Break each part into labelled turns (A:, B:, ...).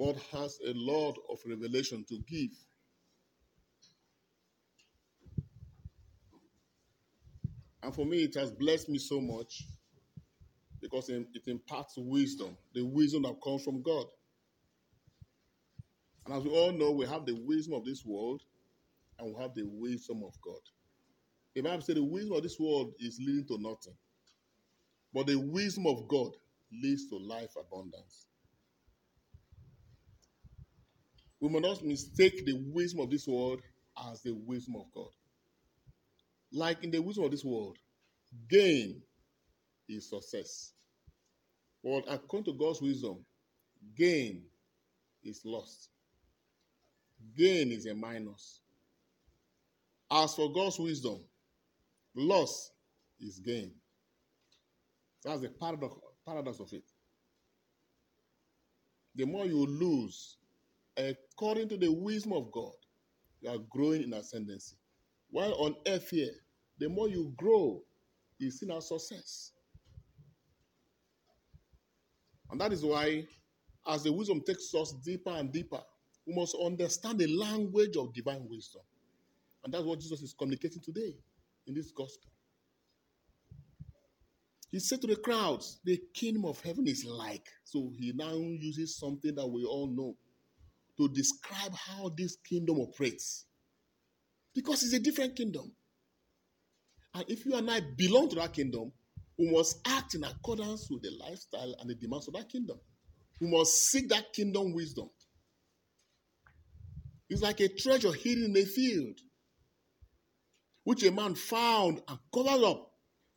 A: God has a lot of revelation to give. And for me, it has blessed me so much because it imparts wisdom, the wisdom that comes from God. And as we all know, we have the wisdom of this world and we have the wisdom of God. The Bible says the wisdom of this world is leading to nothing, but the wisdom of God leads to life abundance. We must not mistake the wisdom of this world as the wisdom of God. Like in the wisdom of this world, gain is success. But according to God's wisdom, gain is lost. Gain is a minus. As for God's wisdom, loss is gain. That's the paradox, paradox of it. The more you lose, according to the wisdom of God, you are growing in ascendancy. While on earth here, the more you grow, is seen as success. And that is why, as the wisdom takes us deeper and deeper, we must understand the language of divine wisdom. And that's what Jesus is communicating today in this gospel. He said to the crowds, The kingdom of heaven is like. So he now uses something that we all know to describe how this kingdom operates. Because it's a different kingdom. And if you and I belong to that kingdom, we must act in accordance with the lifestyle and the demands of that kingdom. We must seek that kingdom wisdom. It's like a treasure hidden in a field, which a man found and covered up.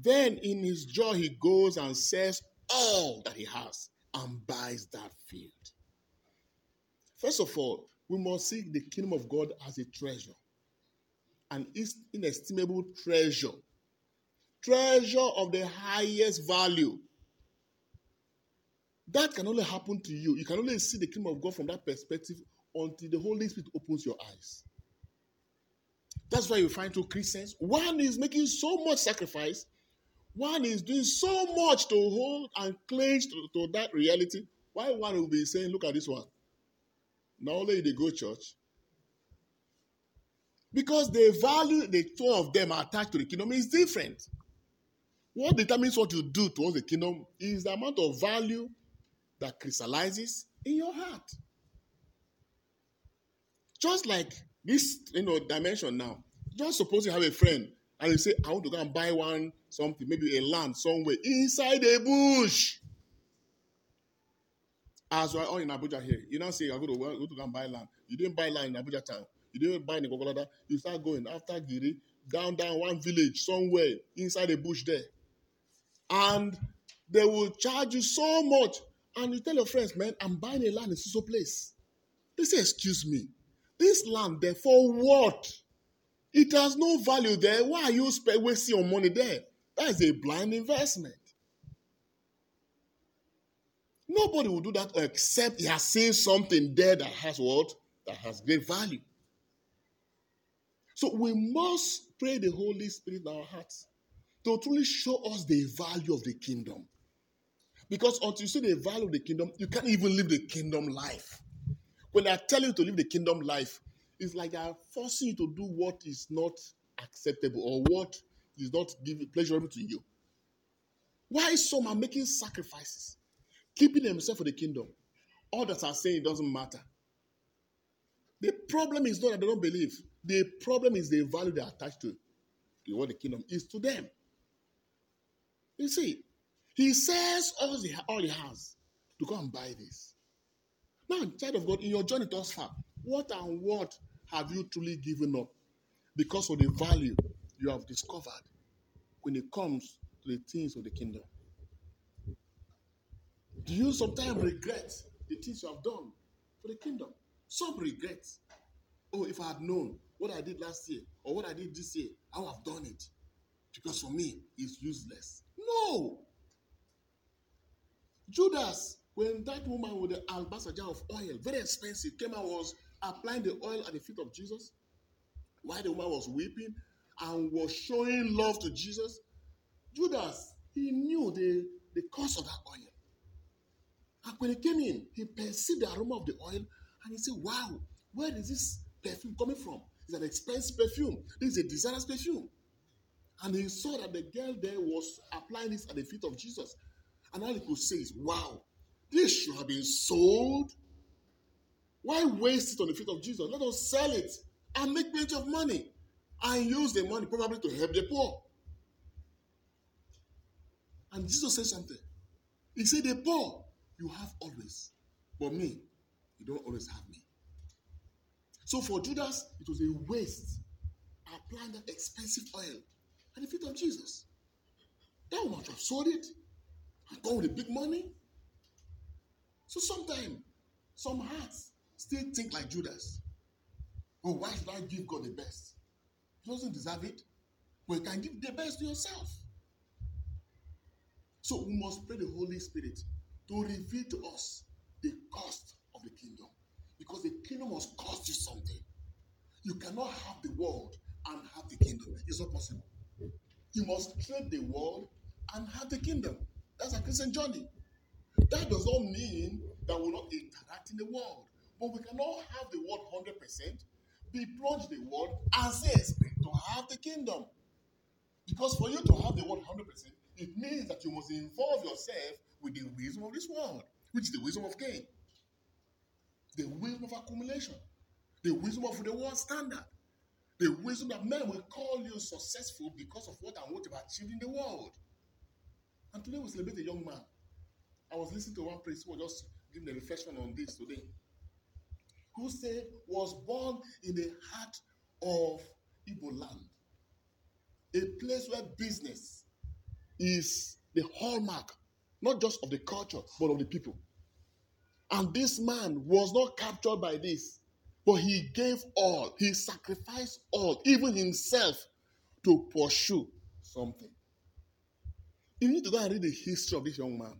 A: Then in his joy, he goes and sells all that he has and buys that field. First of all, we must seek the kingdom of God as a treasure, an inestimable treasure, treasure of the highest value. That can only happen to you. You can only see the kingdom of God from that perspective until the Holy Spirit opens your eyes. That's why you find two Christians. One is making so much sacrifice, one is doing so much to hold and cling to, to that reality. Why one will be saying, Look at this one. Now only they go church. Because the value the two of them attached to the kingdom is different. What determines what you do towards the kingdom is the amount of value that crystallizes in your heart. Just like this, you know, dimension now. Just suppose you have a friend and you say, I want to go and buy one something, maybe a land somewhere inside a bush. As we're all oh, in Abuja here, you now say you're going to, go to go and buy land. You didn't buy land in Abuja town. You didn't buy in Gwagwalada. You start going after Giri, down, down one village somewhere inside a bush there. And they will charge you so much. And you tell your friends, man, I'm buying a land in so place. They say, excuse me. This land there for what? It has no value there. Why are you wasting your money there? That is a blind investment. Nobody will do that except he has seen something there that has what? That has great value. So we must pray the Holy Spirit in our hearts to truly show us the value of the kingdom. Because until you see the value of the kingdom, you can't even live the kingdom life. When I tell you to live the kingdom life, it's like are forcing you to do what is not acceptable or what is not giving pleasurable to you. Why some are making sacrifices, keeping themselves for the kingdom? All Others are saying it doesn't matter. The problem is not that they don't believe. The problem is the value they attach to what the kingdom is to them. You see, he says all he, all he has to go and buy this. Now, child of God, in your journey thus far, what and what have you truly given up because of the value you have discovered when it comes to the things of the kingdom? Do you sometimes regret the things you have done for the kingdom? Some regret. Oh, if I had known what I did last year or what I did this year, I would have done it. Because for me, it's useless. No. Judas, when that woman with the alabaster jar of oil, very expensive, came and was applying the oil at the feet of Jesus, while the woman was weeping and was showing love to Jesus, Judas, he knew the, the cost of that oil. And when he came in, he perceived the aroma of the oil and he said, Wow, where is this perfume coming from? It's an expensive perfume. This is a designer's perfume. And he saw that the girl there was applying this at the feet of Jesus. And all he could say is, Wow, this should have been sold. Why waste it on the feet of Jesus? Let us sell it and make plenty of money and use the money probably to help the poor. And Jesus said something. He said, The poor you have always, but me, you don't always have me. So for Judas, it was a waste applying that expensive oil at the feet of Jesus. That would have sold it and gone with the big money. So sometimes some hearts still think like Judas. Oh, why should I give God the best? He doesn't deserve it. But you can give the best to yourself. So we must pray the Holy Spirit to reveal to us the cost of the kingdom. Because the kingdom must cost you something. You cannot have the world and have the kingdom. It's not possible. You must trade the world and have the kingdom. That's a Christian journey. That does not mean that we'll not interact in the world. But we cannot have the world 100%, be plunged the world, say expect to have the kingdom. Because for you to have the world 100%, it means that you must involve yourself with the wisdom of this world, which is the wisdom of gain, the wisdom of accumulation, the wisdom of the world standard, the wisdom that men will call you successful because of what and what you've achieved in the world. And today we celebrate a young man. I was listening to one priest who was just giving a reflection on this today, who said was born in the heart of Igbo land, a place where business is the hallmark, not just of the culture, but of the people. And this man was not captured by this, but he gave all, he sacrificed all, even himself, to pursue something. You need to go and read the history of this young man.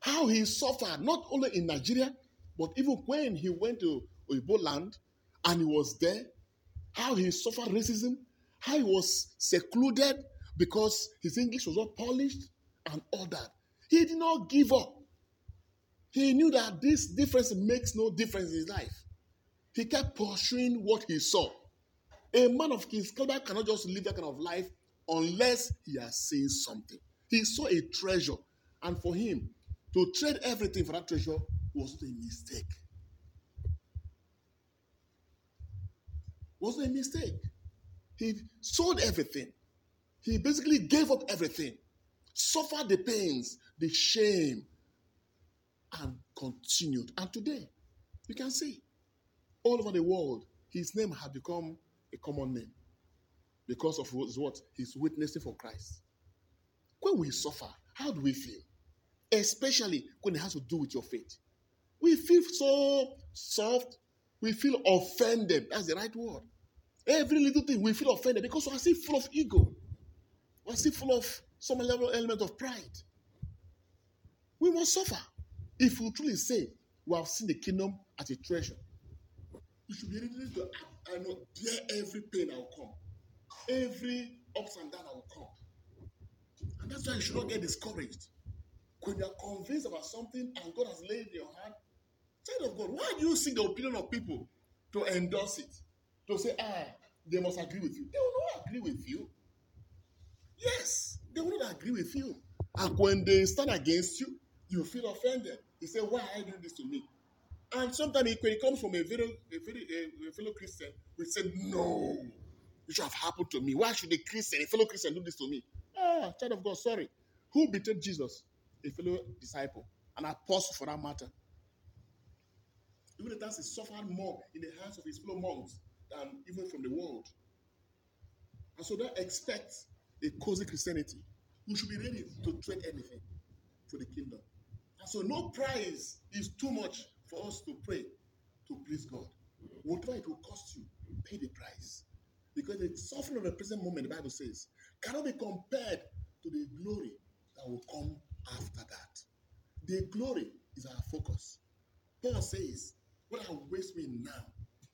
A: How he suffered, not only in Nigeria, but even when he went to Oyibo land and he was there, how he suffered racism, how he was secluded because his English was not polished and all that. He did not give up. He knew that this difference makes no difference in his life. He kept pursuing what he saw. A man of his caliber cannot just live that kind of life unless he has seen something. He saw a treasure, and for him to trade everything for that treasure was a mistake. Was a mistake. He sold everything. He basically gave up everything, suffered the pains, the shame, and continued. And today, you can see all over the world, his name had become a common name because of what? He's witnessing for Christ. When we suffer, how do we feel? Especially when it has to do with your faith. We feel so soft, we feel offended. That's the right word. Every little thing we feel offended because we're still full of ego. We're still full of some level element of pride. We must suffer. If we truly say we have seen the kingdom as a treasure, you should be ready to I know bear every pain that will come, every ups and down that will come. And that's why you should not get discouraged. When you are convinced about something and God has laid in your heart, child of God, why do you seek the opinion of people to endorse it? To say, ah, they must agree with you. They will not agree with you. Yes, they will not agree with you. And when they stand against you, you feel offended. He said, Why are you doing this to me? And sometimes when it comes from a fellow, a fellow, a fellow Christian, we say, No, it should have happened to me. Why should a Christian, a fellow Christian, do this to me? Ah, child of God, sorry. Who betrayed Jesus? A fellow disciple, an apostle for that matter. Even the he suffered more in the hands of his fellow monks than even from the world. And so don't expect a cozy Christianity. We should be ready to trade anything for the kingdom. And so no price is too much for us to pray to please God. Whatever it will cost you, pay the price. Because the suffering of the present moment, the Bible says, cannot be compared to the glory that will come after that. The glory is our focus. Paul says, What awaits me now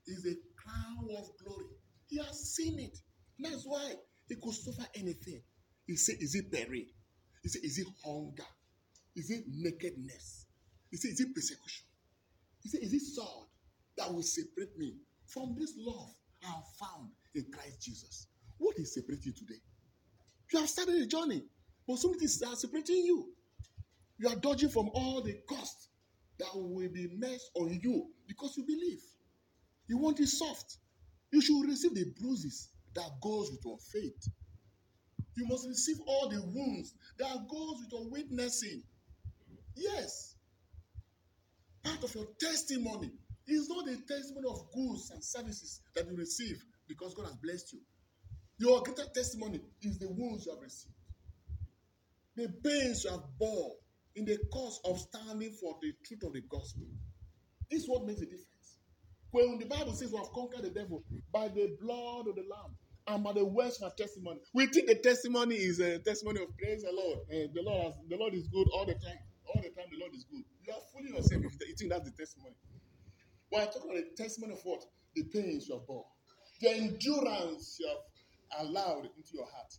A: is a crown of glory. He has seen it. That's why he could suffer anything. He said, Is it peril? He said, Is it hunger? Is it nakedness? He said, Is it persecution? He said, Is it sword that will separate me from this love I have found in Christ Jesus? What is separating you today? You have started a journey, but something is separating you. You are dodging from all the cost that will be met on you because you believe. You want it soft. You should receive the bruises that goes with your faith. You must receive all the wounds that goes with your witnessing. Yes. Part of your testimony is not the testimony of goods and services that you receive because God has blessed you. Your greater testimony is the wounds you have received, the pains you have borne in the cause of standing for the truth of the gospel. This is what makes a difference. When the Bible says we have conquered the devil by the blood of the Lamb and by the words of our testimony, we think the testimony is a testimony of praise the Lord. Uh, the Lord, has, the Lord is good all the time. All the time, the Lord is good. You are fooling yourself if you think that's the testimony. We are talking about the testimony of what? The pains you have borne, the endurance you have allowed into your heart,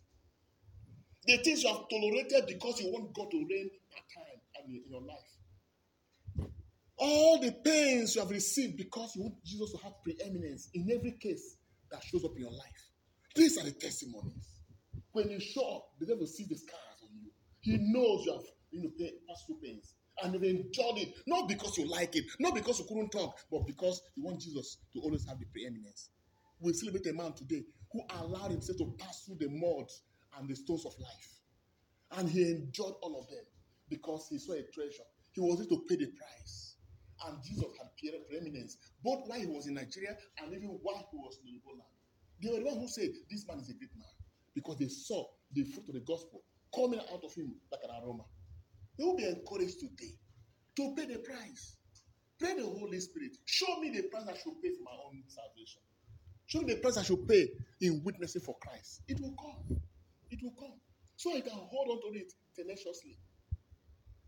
A: the things you have tolerated because you want God to reign part time in your life. All the pains you have received because you want Jesus to have preeminence in every case that shows up in your life. These are the testimonies. When you show up, the devil sees the scars on you. He knows you have you know, passed through pains. And you've enjoyed it, not because you like it, not because you couldn't talk, but because you want Jesus to always have the preeminence. We celebrate a man today who allowed himself to pass through the mud and the stones of life. And he enjoyed all of them because he saw a treasure. He was able to pay the price. And Jesus had preeminence, both while he was in Nigeria and even while he was in Angola. They were the one who said, This man is a great man. Because they saw the fruit of the gospel coming out of him like an aroma. Will be encouraged today to pay the price. Pray the Holy Spirit. Show me the price I should pay for my own salvation. Show me the price I should pay in witnessing for Christ. It will come. It will come. So I can hold on to it tenaciously.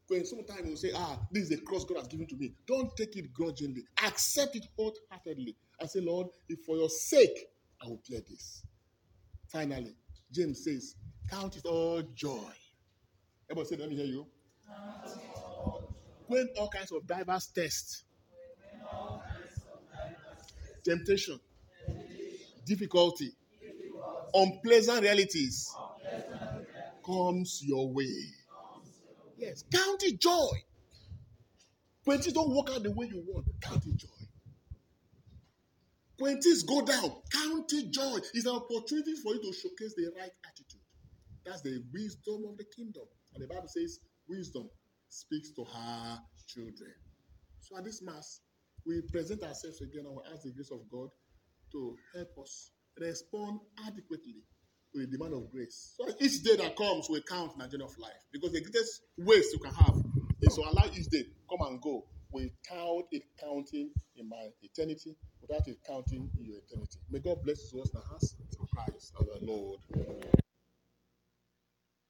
A: When sometimes you say, ah, this is the cross God has given to me, don't take it grudgingly. Accept it wholeheartedly and say, Lord, if for your sake I will bear this. Finally, James says, count it all joy. Everybody say, let me hear you. When all kinds of diverse tests, temptation, difficulty, unpleasant realities comes your way. Yes, count it joy. When things don't work out the way you want, count it joy. When things go down, count it joy. It's an opportunity for you to showcase the right attitude. That's the wisdom of the kingdom. And the Bible says, wisdom speaks to her children. So at this Mass, we present ourselves again and we ask the grace of God to help us respond adequately to the demand of grace. So each day that comes will count in the journey of life. Because the greatest waste you can have is to allow each day come and go without it counting in my eternity, without it counting in your eternity. May God bless us the house of Christ our Lord.